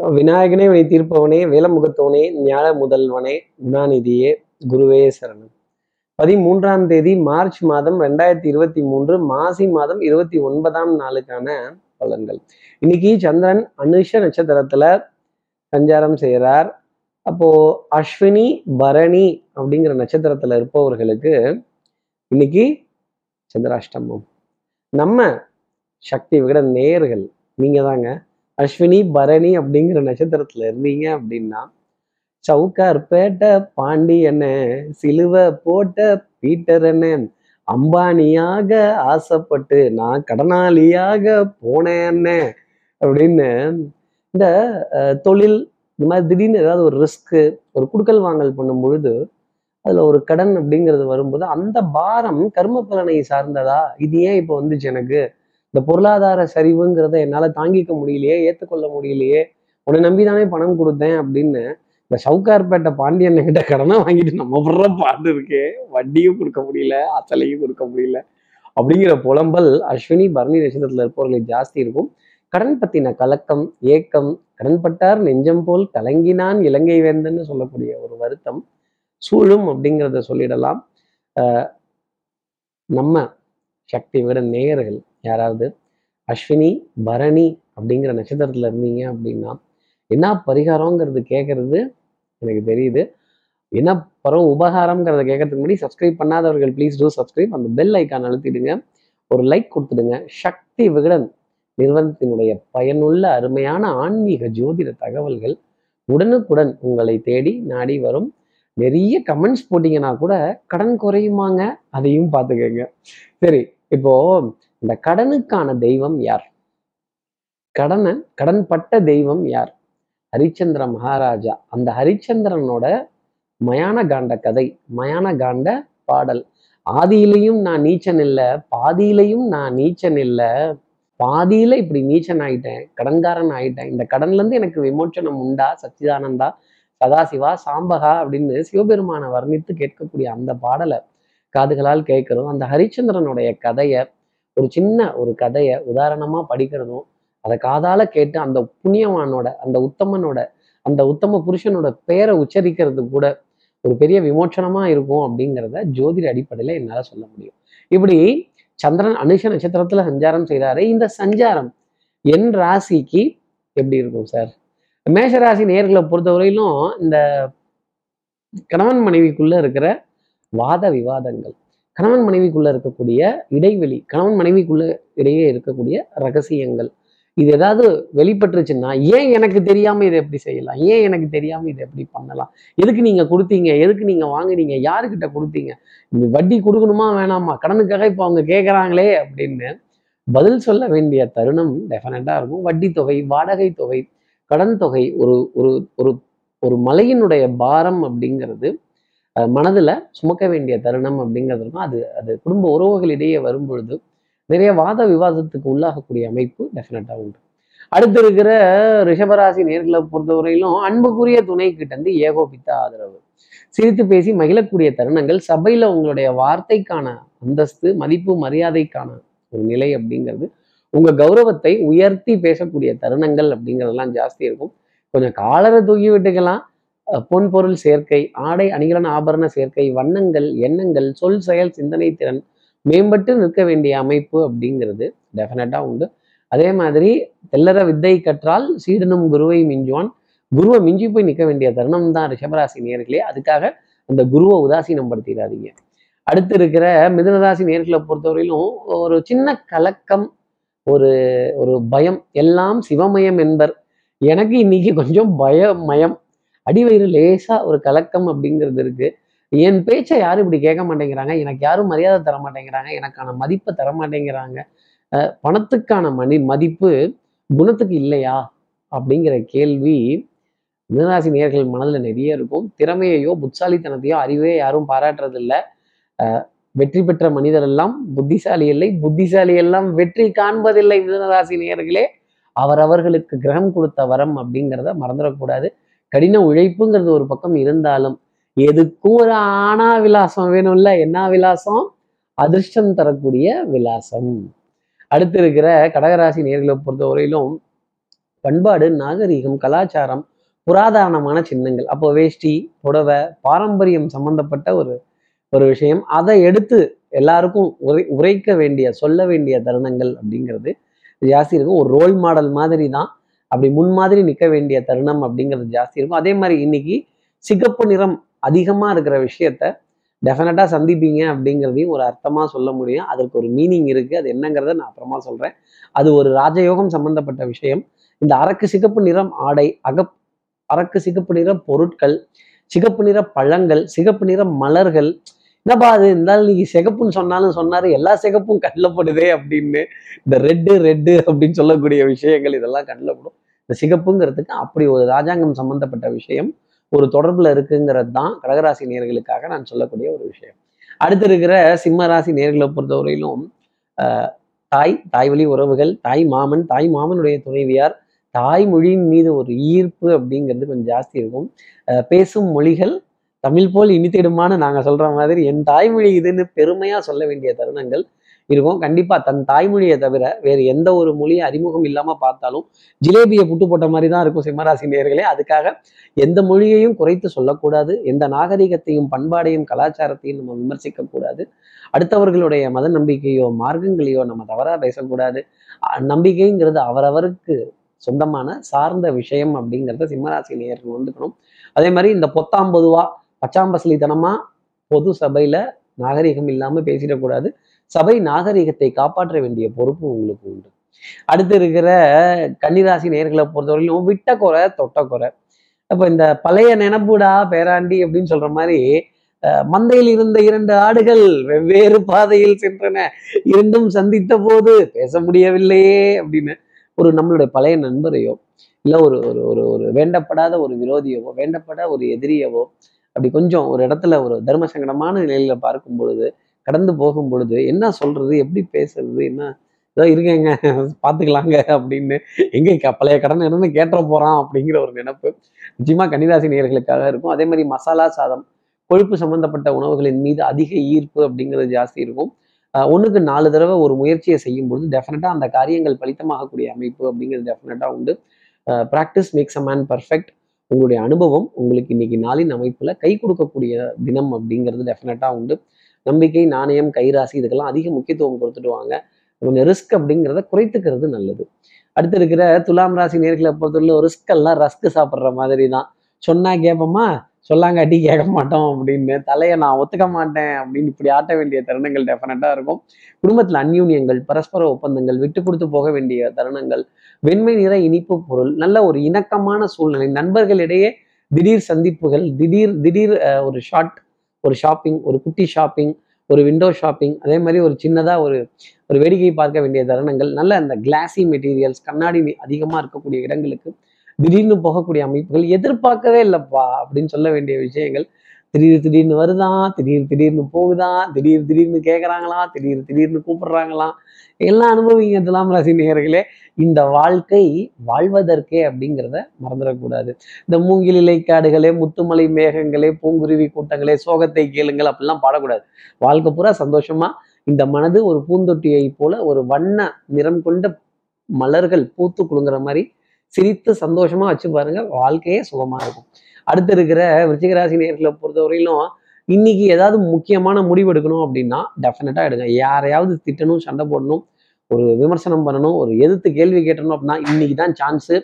விநாயகனே வினை தீர்ப்பவனே வேலமுகத்தவனே ஞான முதல்வனே குணாநிதியே குருவே சரணம். பதிமூன்றாம் தேதி மார்ச் மாதம் ரெண்டாயிரத்தி இருபத்தி மூன்று மாசி மாதம் இருபத்தி ஒன்பதாம் நாளுக்கான பலன்கள். இன்னைக்கு சந்திரன் அனுஷ நட்சத்திரத்துல சஞ்சாரம் செய்கிறார் அப்போ அஸ்வினி பரணி அப்படிங்கிற நட்சத்திரத்துல இருப்பவர்களுக்கு இன்னைக்கு சந்திராஷ்டமம். நம்ம சக்தி விகட நேர்கள் நீங்க தாங்க அஸ்வினி பரணி அப்படிங்கிற நட்சத்திரத்துல இருந்தீங்க அப்படின்னா சவுக்கார்பேட்டை பாண்டியன சிலுவை போட்ட பீட்டர் அம்பானியாக ஆசைப்பட்டு நான் கடனாளியாக போனேன் அப்படின்னு இந்த தொழில் இந்த மாதிரி திடீர்னு ஏதாவது ஒரு ரிஸ்க்கு ஒரு குடுக்கல் வாங்கல் பண்ணும் பொழுது அதுல ஒரு கடன் அப்படிங்கிறது வரும்போது அந்த பாரம் கர்ம பலனை சார்ந்ததா? இது ஏன் இப்போ வந்துச்சு எனக்கு? இந்த பொருளாதார சரிவுங்கிறத என்னால தாங்கிக்க முடியலையே ஏத்துக்கொள்ள முடியலையே உன்னை நம்பி தானே பணம் கொடுத்தேன் அப்படின்னு இந்த சவுக்கார்பேட்டை பாண்டியன் கிட்ட கடனை வாங்கிட்டு நம்ம விடுற பாட்டு இருக்கே. வட்டியும் கொடுக்க முடியல அசலையும் கொடுக்க முடியல. அப்படிங்கிற புலம்பல் அஸ்வினி பரணி நட்சத்திரத்தில் இருப்பவர்களுக்கு ஜாஸ்தி இருக்கும். கடன் பத்தின கலக்கம் ஏக்கம் கடன்பட்டார் நெஞ்சம் போல் கலங்கினான் இலங்கை வேந்தன்னு சொல்லக்கூடிய ஒரு வருத்தம் சூழும் அப்படிங்கிறத சொல்லிடலாம். ஆஹ் நம்ம சக்தி விட நேயர்கள் யாராவது? அஸ்வினி பரணி அப்படிங்கிற நட்சத்திரத்துல இருந்தீங்க அப்படின்னா என்ன பரிகாரங்கிறது கேட்கறது எனக்கு தெரியுது. என்ன பரவ உபகாரம்ங்கிறத கேட்கறதுக்கு முன்னாடி சப்ஸ்கிரைப் பண்ணாதவர்கள் ப்ளீஸ் டூ சப்ஸ்கிரைப் அந்த பெல் ஐக்கான் அழுத்திடுங்க. ஒரு லைக் கொடுத்துடுங்க. சக்தி விகடன் நிறுவனத்தினுடைய பயனுள்ள அருமையான ஆன்மீக ஜோதிட தகவல்கள் உடனுக்குடன் உங்களை தேடி நாடி வரும். நிறைய கமெண்ட்ஸ் போட்டீங்கன்னா கூட கடன் குறையுமாங்க? அதையும் பார்த்துக்கங்க. சரி இப்போ இந்த கடனுக்கான தெய்வம் யார்? கடனை கடன்பட்ட தெய்வம் யார்? ஹரிச்சந்திர மகாராஜா. அந்த ஹரிச்சந்திரனோட மயான காண்ட கதை மயான காண்ட பாடல். ஆதியிலையும் நான் நீச்சன் இல்லை பாதியிலையும் நான் நீச்சன் இல்லை. பாதியில இப்படி நீச்சன் ஆயிட்டேன் கடன்காரன் ஆயிட்டேன். இந்த கடன்ல இருந்து எனக்கு விமோச்சனம் உண்டா சச்சிதானந்தா சதாசிவா சாம்பகா அப்படின்னு சிவபெருமானை வர்ணித்து கேட்கக்கூடிய அந்த பாடலை காதுகளால் கேட்கிறோம். அந்த ஹரிச்சந்திரனுடைய கதையை ஒரு சின்ன ஒரு கதையை உதாரணமா படிக்கிறதும் அதை காதால கேட்டு அந்த புண்ணியவானோட அந்த உத்தமனோட அந்த உத்தம புருஷனோட பெயரை உச்சரிக்கிறது கூட ஒரு பெரிய விமோச்சனமா இருக்கும் அப்படிங்கிறத ஜோதிட அடிப்படையில என்னால சொல்ல முடியும். இப்படி சந்திரன் அனுஷ நட்சத்திரத்துல சஞ்சாரம் செய்கிறாரு இந்த சஞ்சாரம் என் ராசிக்கு எப்படி இருக்கும் சார் மேஷராசி நேர்களை பொறுத்தவரையிலும் இந்த கணவன் மனைவிக்குள்ள இருக்கிற வாத விவாதங்கள் கணவன் மனைவிக்குள்ள இருக்கக்கூடிய இடைவெளி கணவன் மனைவிக்குள்ள இடையே இருக்கக்கூடிய ரகசியங்கள். இது ஏதாவது வெளிப்பட்டுருச்சுன்னா ஏன் எனக்கு தெரியாம இதை எப்படி செய்யலாம்? ஏன் எனக்கு தெரியாம இதை எப்படி பண்ணலாம்? எதுக்கு நீங்க கொடுத்தீங்க? எதுக்கு நீங்க வாங்குனீங்க? யாருக்கிட்ட கொடுத்தீங்க? வட்டி கொடுக்கணுமா வேணாமா? கடனுக்காக இப்போ அவங்க கேட்குறாங்களே அப்படின்னு பதில் சொல்ல வேண்டிய தருணம் டெஃபினட்டா இருக்கும். வட்டி தொகை வாடகை தொகை கடன் தொகை ஒரு ஒரு ஒரு ஒரு மலையினுடைய பாரம் அப்படிங்கிறது மனதுல சுமக்க வேண்டிய தருணம் அப்படிங்கிறது இருக்கும். அது அது குடும்ப உறவுகளிடையே வரும்பொழுது நிறைய வாத விவாதத்துக்கு உள்ளாகக்கூடிய அமைப்பு டெஃபினட்டாக உண்டு. அடுத்து இருக்கிற ரிஷபராசி நேர்களை பொறுத்தவரையிலும் அன்புக்குரிய துணை கிட்ட இருந்து ஏகோபித்த ஆதரவு. சிரித்து பேசி மகிழக்கூடிய தருணங்கள் சபையில உங்களுடைய வார்த்தைக்கான அந்தஸ்து மதிப்பு மரியாதைக்கான ஒரு நிலை அப்படிங்கிறது உங்க கௌரவத்தை உயர்த்தி பேசக்கூடிய தருணங்கள் அப்படிங்கிறதெல்லாம் ஜாஸ்தி இருக்கும். கொஞ்சம் காலரை தூக்கி விட்டுக்கலாம். பொன்பொருள் சேர்க்கை ஆடை அணிகலன் ஆபரண சேர்க்கை வண்ணங்கள் எண்ணங்கள் சொல் செயல் சிந்தனை திறன் மேம்பட்டு நிற்க வேண்டிய அமைப்பு அப்படிங்கிறது டெஃபினட்டாக உண்டு. அதே மாதிரி தெல்லற வித்தை கற்றால் சீடனும் குருவை மிஞ்சுவான். குருவை மிஞ்சி போய் நிற்க வேண்டிய தருணம் தான் ரிஷபராசி நேர்களே. அதுக்காக அந்த குருவை உதாசீனம் படுத்திடாதீங்க அடுத்து இருக்கிற மிதுனராசி நேர்களை பொறுத்தவரையிலும் ஒரு சின்ன கலக்கம் ஒரு ஒரு பயம் எல்லாம் சிவமயம் என்பர். எனக்கு இன்னைக்கு கொஞ்சம் பயமயம் அடிவயிறு லேசாக ஒரு கலக்கம் அப்படிங்கிறது இருக்கு. என் பேச்சை யாரும் இப்படி கேட்க மாட்டேங்கிறாங்க. எனக்கு யாரும் மரியாதை தர மாட்டேங்கிறாங்க. எனக்கான மதிப்பை தர மாட்டேங்கிறாங்க. பணத்துக்கான மணி மதிப்பு குணத்துக்கு இல்லையா? அப்படிங்கிற கேள்வி மிதராசி நேர்கள் மனதில் நிறைய இருக்கும். திறமையையோ புத்தாலித்தனத்தையோ அறிவே யாரும் பாராட்டுறதில்லை. வெற்றி பெற்ற மனிதர் எல்லாம் புத்திசாலி இல்லை. புத்திசாலி எல்லாம் வெற்றி காண்பதில்லை மிதனராசி நேயர்களே. அவரவர்களுக்கு கிரகம் கொடுத்த வரம் அப்படிங்கிறத மறந்துடக்கூடாது. கடின உழைப்புங்கிறது ஒரு பக்கம் இருந்தாலும் எதுக்கும் ஒரு ஆனா விலாசம் வேணும்ல என்ன விலாசம்? அதிர்ஷ்டம் தரக்கூடிய விலாசம். அடுத்து இருக்கிற கடகராசி நேர்களை பொறுத்தவரையிலும் பண்பாடு நாகரீகம் கலாச்சாரம் புராதாரணமான சின்னங்கள். அப்போ வேஷ்டி புடவை பாரம்பரியம் சம்பந்தப்பட்ட ஒரு ஒரு விஷயம். அதை எடுத்து எல்லாருக்கும் உரை உரைக்க வேண்டிய சொல்ல வேண்டிய தருணங்கள் அப்படிங்கிறது ஜாஸ்தி இருக்கும். ஒரு ரோல் மாடல் மாதிரி தான் அப்படி முன்மாதிரி நிற்க வேண்டிய தருணம் அப்படிங்கிறது ஜாஸ்தி இருக்கும். அதே மாதிரி இன்னைக்கு சிகப்பு நிறம் அதிகமாக இருக்கிற விஷயத்த டெஃபினட்டாக சந்திப்பீங்க அப்படிங்கிறதையும் ஒரு அர்த்தமாக சொல்ல முடியும். அதற்கு ஒரு மீனிங் இருக்குது அது என்னங்கிறத நான் அப்புறமா சொல்கிறேன் அது ஒரு ராஜயோகம் சம்பந்தப்பட்ட விஷயம். இந்த அரக்கு சிகப்பு நிறம் ஆடை அகப் அரக்கு சிகப்பு நிற பொருட்கள் சிகப்பு நிற பழங்கள் சிகப்பு நிற மலர்கள். என்னப்பா அது? இருந்தாலும் நீங்க சிகப்புன்னு சொன்னாலும் சொன்னாரு எல்லா சிகப்பும் கண்ணில் படுதே அப்படின்னு. இந்த ரெட்டு ரெட்டு அப்படின்னு சொல்லக்கூடிய விஷயங்கள் இதெல்லாம் கண்ணில் படும். இந்த சிகப்புங்கிறதுக்கு அப்படி ஒரு ராஜாங்கம் சம்பந்தப்பட்ட விஷயம் ஒரு தொடர்புல இருக்குங்கிறது தான் கடகராசி நேர்களுக்காக நான் சொல்லக்கூடிய ஒரு விஷயம். அடுத்து இருக்கிற சிம்ம ராசி நேர்களை பொறுத்தவரையிலும் தாய் தாய் வழி உறவுகள் தாய் மாமன் தாய் மாமனுடைய துணைவியார் தாய்மொழியின் மீது ஒரு ஈர்ப்பு அப்படிங்கிறது கொஞ்சம் ஜாஸ்தி இருக்கும். பேசும் மொழிகள் தமிழ் போல் இனித்திடுமான்னு நாங்க சொல்ற மாதிரி என் தாய்மொழி இதுன்னு பெருமையாக சொல்ல வேண்டிய தருணங்கள் இருக்கும். கண்டிப்பாக தன் தாய்மொழியை தவிர வேறு எந்த ஒரு மொழியும் அறிமுகம் இல்லாமல் பார்த்தாலும் ஜிலேபியை புட்டு போட்ட மாதிரி தான் இருக்கும் சிம்மராசி நேயர்களே. அதுக்காக எந்த மொழியையும் குறைத்து சொல்லக்கூடாது. எந்த நாகரிகத்தையும் பண்பாடையும் கலாச்சாரத்தையும் நம்ம விமர்சிக்க கூடாது அடுத்தவர்களுடைய மத நம்பிக்கையோ மார்க்கங்களையோ நம்ம தவறாக பேசக்கூடாது. நம்பிக்கைங்கிறது அவரவருக்கு சொந்தமான சார்ந்த விஷயம் அப்படிங்கிறத சிம்மராசி நேயர்கள் வந்துக்கணும் அதே மாதிரி இந்த பொத்தாம் பொதுவா பச்சாம்பசலித்தனமா பொது சபையில நாகரிகம் இல்லாமல் பேசிடக்கூடாது. சபை நாகரிகத்தை காப்பாற்ற வேண்டிய பொறுப்பு உங்களுக்கு உண்டு. அடுத்து இருக்கிற கன்னிராசி நேர்களை பொறுத்தவரையிலும் விட்ட குறை தொட்ட குறை. அப்ப இந்த பழைய நினப்புடா பேராண்டி அப்படின்னு சொல்ற மாதிரி மந்தையில் இருந்த இரண்டு ஆடுகள் வெவ்வேறு பாதையில் சென்றன. இரண்டும் சந்தித்த போது பேச முடியவில்லையே அப்படின்னு ஒரு நம்மளுடைய பழைய நண்பரையோ இல்ல ஒரு ஒரு ஒரு ஒரு வேண்டப்படாத ஒரு விரோதியவோ வேண்டப்படாத ஒரு எதிரியவோ அப்படி கொஞ்சம் ஒரு இடத்துல ஒரு தர்ம சங்கடமான நிலையில பார்க்கும் பொழுது கடந்து போகும் பொழுது என்ன சொல்றது எப்படி பேசுறது என்ன ஏதோ இருக்கேங்க பார்த்துக்கலாங்க அப்படின்னு எங்க பழைய கடன் இருந்து கேட்டுற போறான் அப்படிங்கிற ஒரு நினைப்பு நிச்சயமா கன்னிராசி நேர்களுக்காக இருக்கும். அதே மாதிரி மசாலா சாதம் கொழுப்பு சம்பந்தப்பட்ட உணவுகளின் மீது அதிக ஈர்ப்பு அப்படிங்கிறது ஜாஸ்தி இருக்கும். ஒன்றுக்கு ஒண்ணுக்கு நாலு தடவை ஒரு முயற்சியை செய்யும் பொழுது டெஃபினட்டாக அந்த காரியங்கள் பலித்தமாகக்கூடிய அமைப்பு அப்படிங்கிறது டெஃபினட்டாக உண்டு. Practice makes a man perfect உங்களுடைய அனுபவம் உங்களுக்கு இன்னைக்கு நாளின் அமைப்புல கை கொடுக்கக்கூடிய தினம் அப்படிங்கிறது டெஃபினட்டாக உண்டு. நம்பிக்கை நாணயம் கைராசி இதுக்கெல்லாம் அதிக முக்கியத்துவம் கொடுத்துட்டு வாங்க. கொஞ்சம் ரிஸ்க் அப்படிங்கிறத குறைத்துக்கிறது நல்லது. அடுத்து இருக்கிற துலாம் ராசி நேர்களை பொறுத்தவரை ரிஸ்க் எல்லாம் ரஸ்க் சாப்பிட்ற மாதிரி தான் சொன்னா கேட்போமா சொல்லாங்காட்டி கேட்க மாட்டோம் அப்படின்னு. தலையை நான் ஒத்துக்க மாட்டேன் அப்படின்னு இப்படி ஆட்ட வேண்டிய தருணங்கள் டெஃபினட்டாக இருக்கும். குடும்பத்தில் அந்யூன்யங்கள் பரஸ்பர ஒப்பந்தங்கள் விட்டு கொடுத்து போக வேண்டிய தருணங்கள் வெண்மை நிற இனிப்பு பொருள் நல்ல ஒரு இணக்கமான சூழ்நிலை நண்பர்களிடையே திடீர் சந்திப்புகள் திடீர் திடீர் ஒரு ஷார்ட் ஒரு ஷாப்பிங் ஒரு குட்டி ஷாப்பிங் ஒரு விண்டோ ஷாப்பிங் அதே மாதிரி ஒரு சின்னதாக ஒரு ஒரு வேடிக்கை பார்க்க வேண்டிய தருணங்கள். நல்ல அந்த கிளாஸி மெட்டீரியல்ஸ் கண்ணாடி அதிகமா இருக்கக்கூடிய இடங்களுக்கு திடீர்னு போகக்கூடிய அமைப்புகள் எதிர்பார்க்கவே இல்லைப்பா அப்படின்னு சொல்ல வேண்டிய விஷயங்கள். திடீர் திடீர்னு வருதான் திடீர் திடீர்னு போகுதான் திடீர் திடீர்னு கேட்குறாங்களாம் திடீர் திடீர்னு கூப்பிடுறாங்களாம் எல்லாம் அனுபவிங்க துலாம் ராசி நேயர்களே. இந்த வாழ்க்கை வாழ்வதற்கே அப்படிங்கிறத மறந்துடக்கூடாது. இந்த மூங்கிலிலை காடுகளே முத்துமலை மேகங்களே பூங்குருவி கூட்டங்களே சோகத்தை கேளுங்கள் அப்படிலாம் பாடக்கூடாது. வாழ்க்கை பூரா சந்தோஷமா இந்த மனது ஒரு பூந்தொட்டியை போல ஒரு வண்ண நிறம் கொண்ட மலர்கள் பூத்து குலுங்குற மாதிரி சிரித்து சந்தோஷமா வச்சு பாருங்க வாழ்க்கையே சுகமா இருக்கும். அடுத்து இருக்கிற விருச்சிகராசி நேர்களை பொறுத்தவரையிலும் இன்னைக்கு ஏதாவது முக்கியமான முடிவு எடுக்கணும் அப்படின்னா டெஃபினட்டா எடுங்க. யாரையாவது திட்டணும் சண்டை போடணும் ஒரு விமர்சனம் பண்ணணும் ஒரு எதிர்த்து கேள்வி கேட்டணும் அப்படின்னா இன்னைக்கு தான் சான்ஸு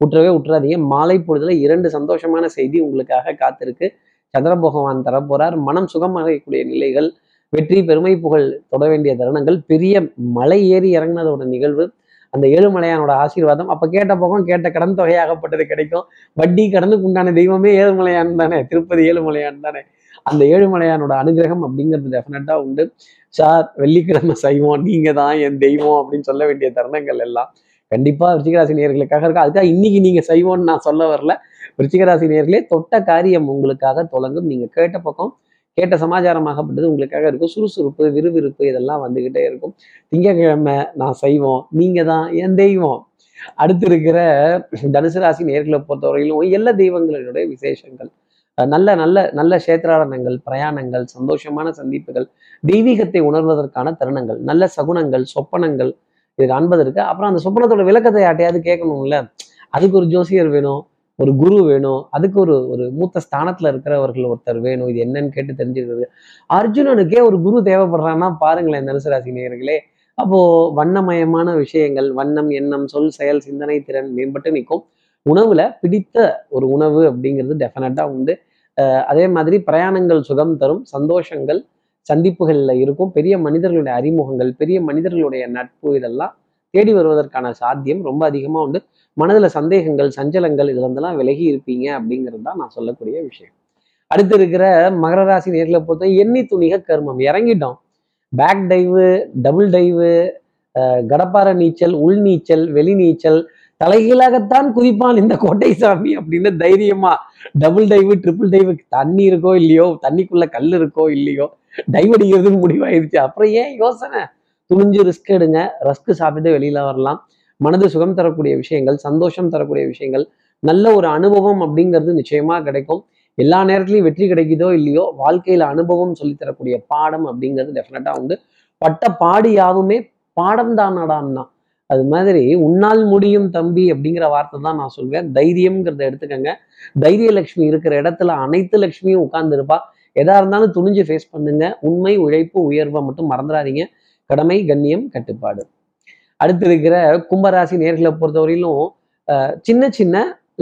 விட்டுறவே விட்டுறாதீங்க மாலை பொழுதுல இரண்டு சந்தோஷமான செய்தி உங்களுக்காக காத்திருக்கு. சந்திர பகவான் தரப்போறார். மனம் சுகமாகக்கூடிய நிலைகள் வெற்றி பெருமை புகழ் தொட வேண்டிய தருணங்கள் பெரிய மலை ஏறி இறங்கினதோட நிகழ்வு அந்த ஏழுமலையானோட ஆசீர்வாதம். அப்போ கேட்ட பக்கம் கேட்ட கடன் தொகையாகப்பட்டது கிடைக்கும். வட்டி கடனுக்கு உண்டான தெய்வமே ஏழுமலையான் தானே. திருப்பதி ஏழுமலையான் தானே. அந்த ஏழுமலையானோட அனுகிரகம் அப்படிங்கிறது டெஃபினட்டா உண்டு. சார் வெள்ளிக்கிழமை செய்வோம் நீங்க தான் என் தெய்வம் அப்படின்னு சொல்ல வேண்டிய தருணங்கள் எல்லாம் கண்டிப்பா விருச்சிகராசி நேர்களுக்காக இருக்கும். அதுக்காக இன்னைக்கு நீங்க செய்வோம்னு நான் சொல்ல வரல. விருச்சிகராசி நேர்களே தொட்ட காரியம் உங்களுக்காக தொடங்கும். நீங்க கேட்ட பக்கம் கேட்ட சமாச்சாரமாகப்பட்டது உங்களுக்காக இருக்கும். சுறுசுறுப்பு விறுவிறுப்பு இதெல்லாம் வந்துகிட்டே இருக்கும். திங்கக்கிழமை நான் செய்வோம் நீங்க தான் என் தெய்வம். அடுத்து இருக்கிற தனுசு ராசி நேர்களை பொறுத்தவரையிலும் எல்லா தெய்வங்களினுடைய விசேஷங்கள். நல்ல நல்ல நல்ல சேத்திராடனங்கள் பிரயாணங்கள் சந்தோஷமான சந்திப்புகள் தெய்வீகத்தை உணர்வதற்கான தருணங்கள் நல்ல சகுனங்கள் சொப்பனங்கள் இது காண்பதற்கு அப்புறம் அந்த சொப்பனத்தோட விளக்கத்தை யாட்டையாவது கேட்கணும்ல? அதுக்கு ஒரு ஜோசியர் வேணும் ஒரு குரு வேணும் அதுக்கு ஒரு ஒரு மூத்த ஸ்தானத்துல இருக்கிறவர்கள் ஒருத்தர் வேணும் இது என்னன்னு கேட்டு தெரிஞ்சுக்கிறது அர்ஜுனனுக்கே ஒரு குரு தேவைப்படுறான்னா பாருங்களேன் தனுசு நேயர்களே. அப்போ வண்ணமயமான விஷயங்கள் வண்ணம் எண்ணம் சொல் செயல் சிந்தனை திறன் மேம்பட்டு நிற்கும். உணவுல பிடித்த ஒரு உணவு அப்படிங்கிறது டெஃபினட்டா உண்டு. அதே மாதிரி பிரயாணங்கள் சுகம் தரும் சந்தோஷங்கள் சந்திப்புகளில் இருக்கும். பெரிய மனிதர்களுடைய அறிமுகங்கள் பெரிய மனிதர்களுடைய நட்பு இதெல்லாம் தேடி வருவதற்கான சாத்தியம் ரொம்ப அதிகமாக உண்டு. மனதில் சந்தேகங்கள் சஞ்சலங்கள் இதுல இருந்தெல்லாம் விலகி இருப்பீங்க அப்படிங்கிறது தான் நான் சொல்லக்கூடிய விஷயம். அடுத்து இருக்கிற மகர ராசி நேர்களை பொறுத்த எண்ணி துணிக கர்மம். இறங்கிட்டோம். பேக் டைவு டபுள் டைவு கடப்பார நீச்சல் உள் நீச்சல் வெளி நீச்சல் தலைகீழாகத்தான் குதிப்பான் இந்த கோட்டை சாமி அப்படின்னு தைரியமா டபுள் டைவு ட்ரிபிள் டைவு தண்ணி இருக்கோ இல்லையோ தண்ணிக்குள்ள கல் இருக்கோ இல்லையோ டைவ் அடிக்கிறதுன்னு முடிவாயிருச்சு. அப்புறம் ஏன் யோசனை? துணிஞ்சு ரிஸ்க் எடுங்க. ரஸ்க் சாப்பிட்டுட்டு வெளியில வரலாம். மனது சுகம் தரக்கூடிய விஷயங்கள் சந்தோஷம் தரக்கூடிய விஷயங்கள் நல்ல ஒரு அனுபவம் அப்படிங்கிறது நிச்சயமா கிடைக்கும். எல்லா நேரத்துலையும் வெற்றி கிடைக்குதோ இல்லையோ வாழ்க்கையில அனுபவம் சொல்லித்தரக்கூடிய பாடம் அப்படிங்கிறது டெஃபினட்டா உண்டு. பட்ட பாடு யாவுமே பாடம் தானடான்னா அது மாதிரி உன்னால் முடியும் தம்பி அப்படிங்கிற வார்த்தை தான் நான் சொல்வேன். தைரியம்ங்கிறத எடுத்துக்கங்க. தைரிய லட்சுமி இருக்கிற இடத்துல அனைத்து லட்சுமியும் உட்கார்ந்து இருப்பா எதா இருந்தாலும் துணிஞ்சு ஃபேஸ் பண்ணுங்க. உண்மை உழைப்பு உயர்வை மட்டும் மறந்துடாதீங்க. கடமை கண்ணியம் கட்டுப்பாடு. அடுத்து இருக்கிற கும்பராசி நேர்களை பொறுத்தவரையிலும் சின்ன சின்ன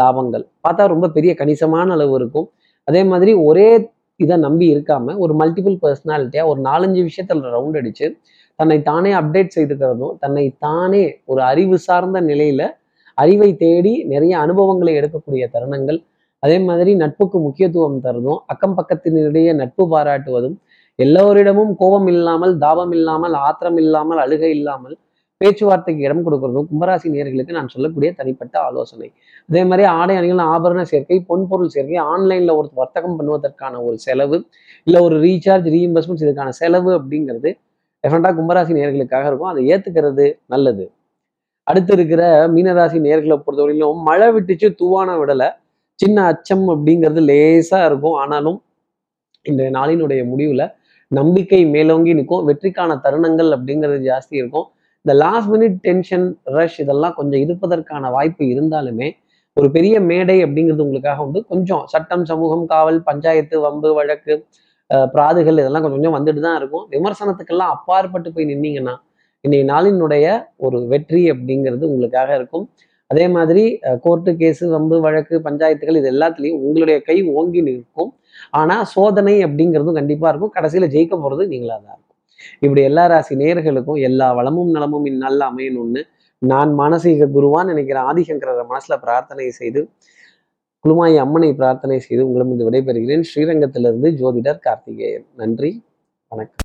லாபங்கள். பார்த்தா ரொம்ப பெரிய கணிசமான அளவு இருக்கும். அதே மாதிரி ஒரே இதை நம்பி இருக்காம ஒரு மல்டிபிள் பர்சனாலிட்டியா ஒரு நாலஞ்சு விஷயத்துல ரவுண்ட் அடிச்சு தன்னை தானே அப்டேட் செய்துக்கிறதும் தன்னை தானே ஒரு அறிவு சார்ந்த நிலையில அறிவை தேடி நிறைய அனுபவங்களை எடுக்கக்கூடிய தருணங்கள் அதே மாதிரி நட்புக்கு முக்கியத்துவம் தருதும் அக்கம் பக்கத்தினிடையே நட்பு பாராட்டுவதும் எல்லோரிடமும் கோபம் இல்லாமல் தாபம் இல்லாமல் ஆத்திரம் இல்லாமல் அழுகை இல்லாமல் பேச்சுவார்த்தைக்கு இடம் கொடுக்கறதும் கும்பராசி நேர்களுக்கு நான் சொல்லக்கூடிய தனிப்பட்ட ஆலோசனை. அதே மாதிரி ஆடை அணிகள் ஆபரண சேர்க்கை பொன்பொருள் சேர்க்கை ஆன்லைன்ல ஒரு வர்த்தகம் பண்ணுவதற்கான ஒரு செலவு இல்லை ஒரு ரீசார்ஜ் ரீஇம்பர்ஸ்மெண்ட்ஸ் இதுக்கான செலவு அப்படிங்கிறது டெஃபரெண்டாக கும்பராசி நேர்களுக்காக இருக்கும். அதை ஏற்றுக்கிறது நல்லது. அடுத்து இருக்கிற மீனராசி நேர்களை பொறுத்தவரையிலும் மழை விட்டுச்சு தூவான விடலை. சின்ன அச்சம் அப்படிங்கிறது லேசாக இருக்கும். ஆனாலும் இன்றைய நாளினுடைய முடிவுல நம்பிக்கை மேலோங்கி நிற்கும். வெற்றிக்கான தருணங்கள் அப்படிங்கிறது ஜாஸ்தி இருக்கும். இந்த லாஸ்ட் மினிட் டென்ஷன் ரஷ் இதெல்லாம் கொஞ்சம் இருப்பதற்கான வாய்ப்பு இருந்தாலுமே ஒரு பெரிய மேடை அப்படிங்கிறது உங்களுக்காக உண்டு. கொஞ்சம் சட்டம் சமூகம் காவல் பஞ்சாயத்து வம்பு வழக்கு பிராதுகள் இதெல்லாம் கொஞ்சம் கொஞ்சம் வந்துட்டு தான் இருக்கும். விமர்சனத்துக்கெல்லாம் அப்பாற்பட்டு போய் நின்னீங்கன்னா இன்னைய நாளினுடைய ஒரு வெற்றி அப்படிங்கிறது உங்களுக்காக இருக்கும். அதே மாதிரி கோர்ட்டு கேஸு வம்பு வழக்கு பஞ்சாயத்துகள் இது எல்லாத்துலேயும் உங்களுடைய கை ஓங்கி நிற்கும். ஆனா சோதனை அப்படிங்கிறதும் கண்டிப்பா இருக்கும். கடைசியில் ஜெயிக்க போறது நீங்களா தான் இருக்கும். இப்படி எல்லா ராசி நேர்களுக்கும் எல்லா வளமும் நலமும் இந்நாளில் அமையணும்னு நான் மானசீக குருவான் நினைக்கிற ஆதிசங்கரரை மனசுல பிரார்த்தனை செய்து குழுமாயி அம்மனை பிரார்த்தனை செய்து உங்களிடம் விடைபெறுகிறேன். ஸ்ரீரங்கத்திலிருந்து ஜோதிடர் கார்த்திகேயன். நன்றி. வணக்கம்.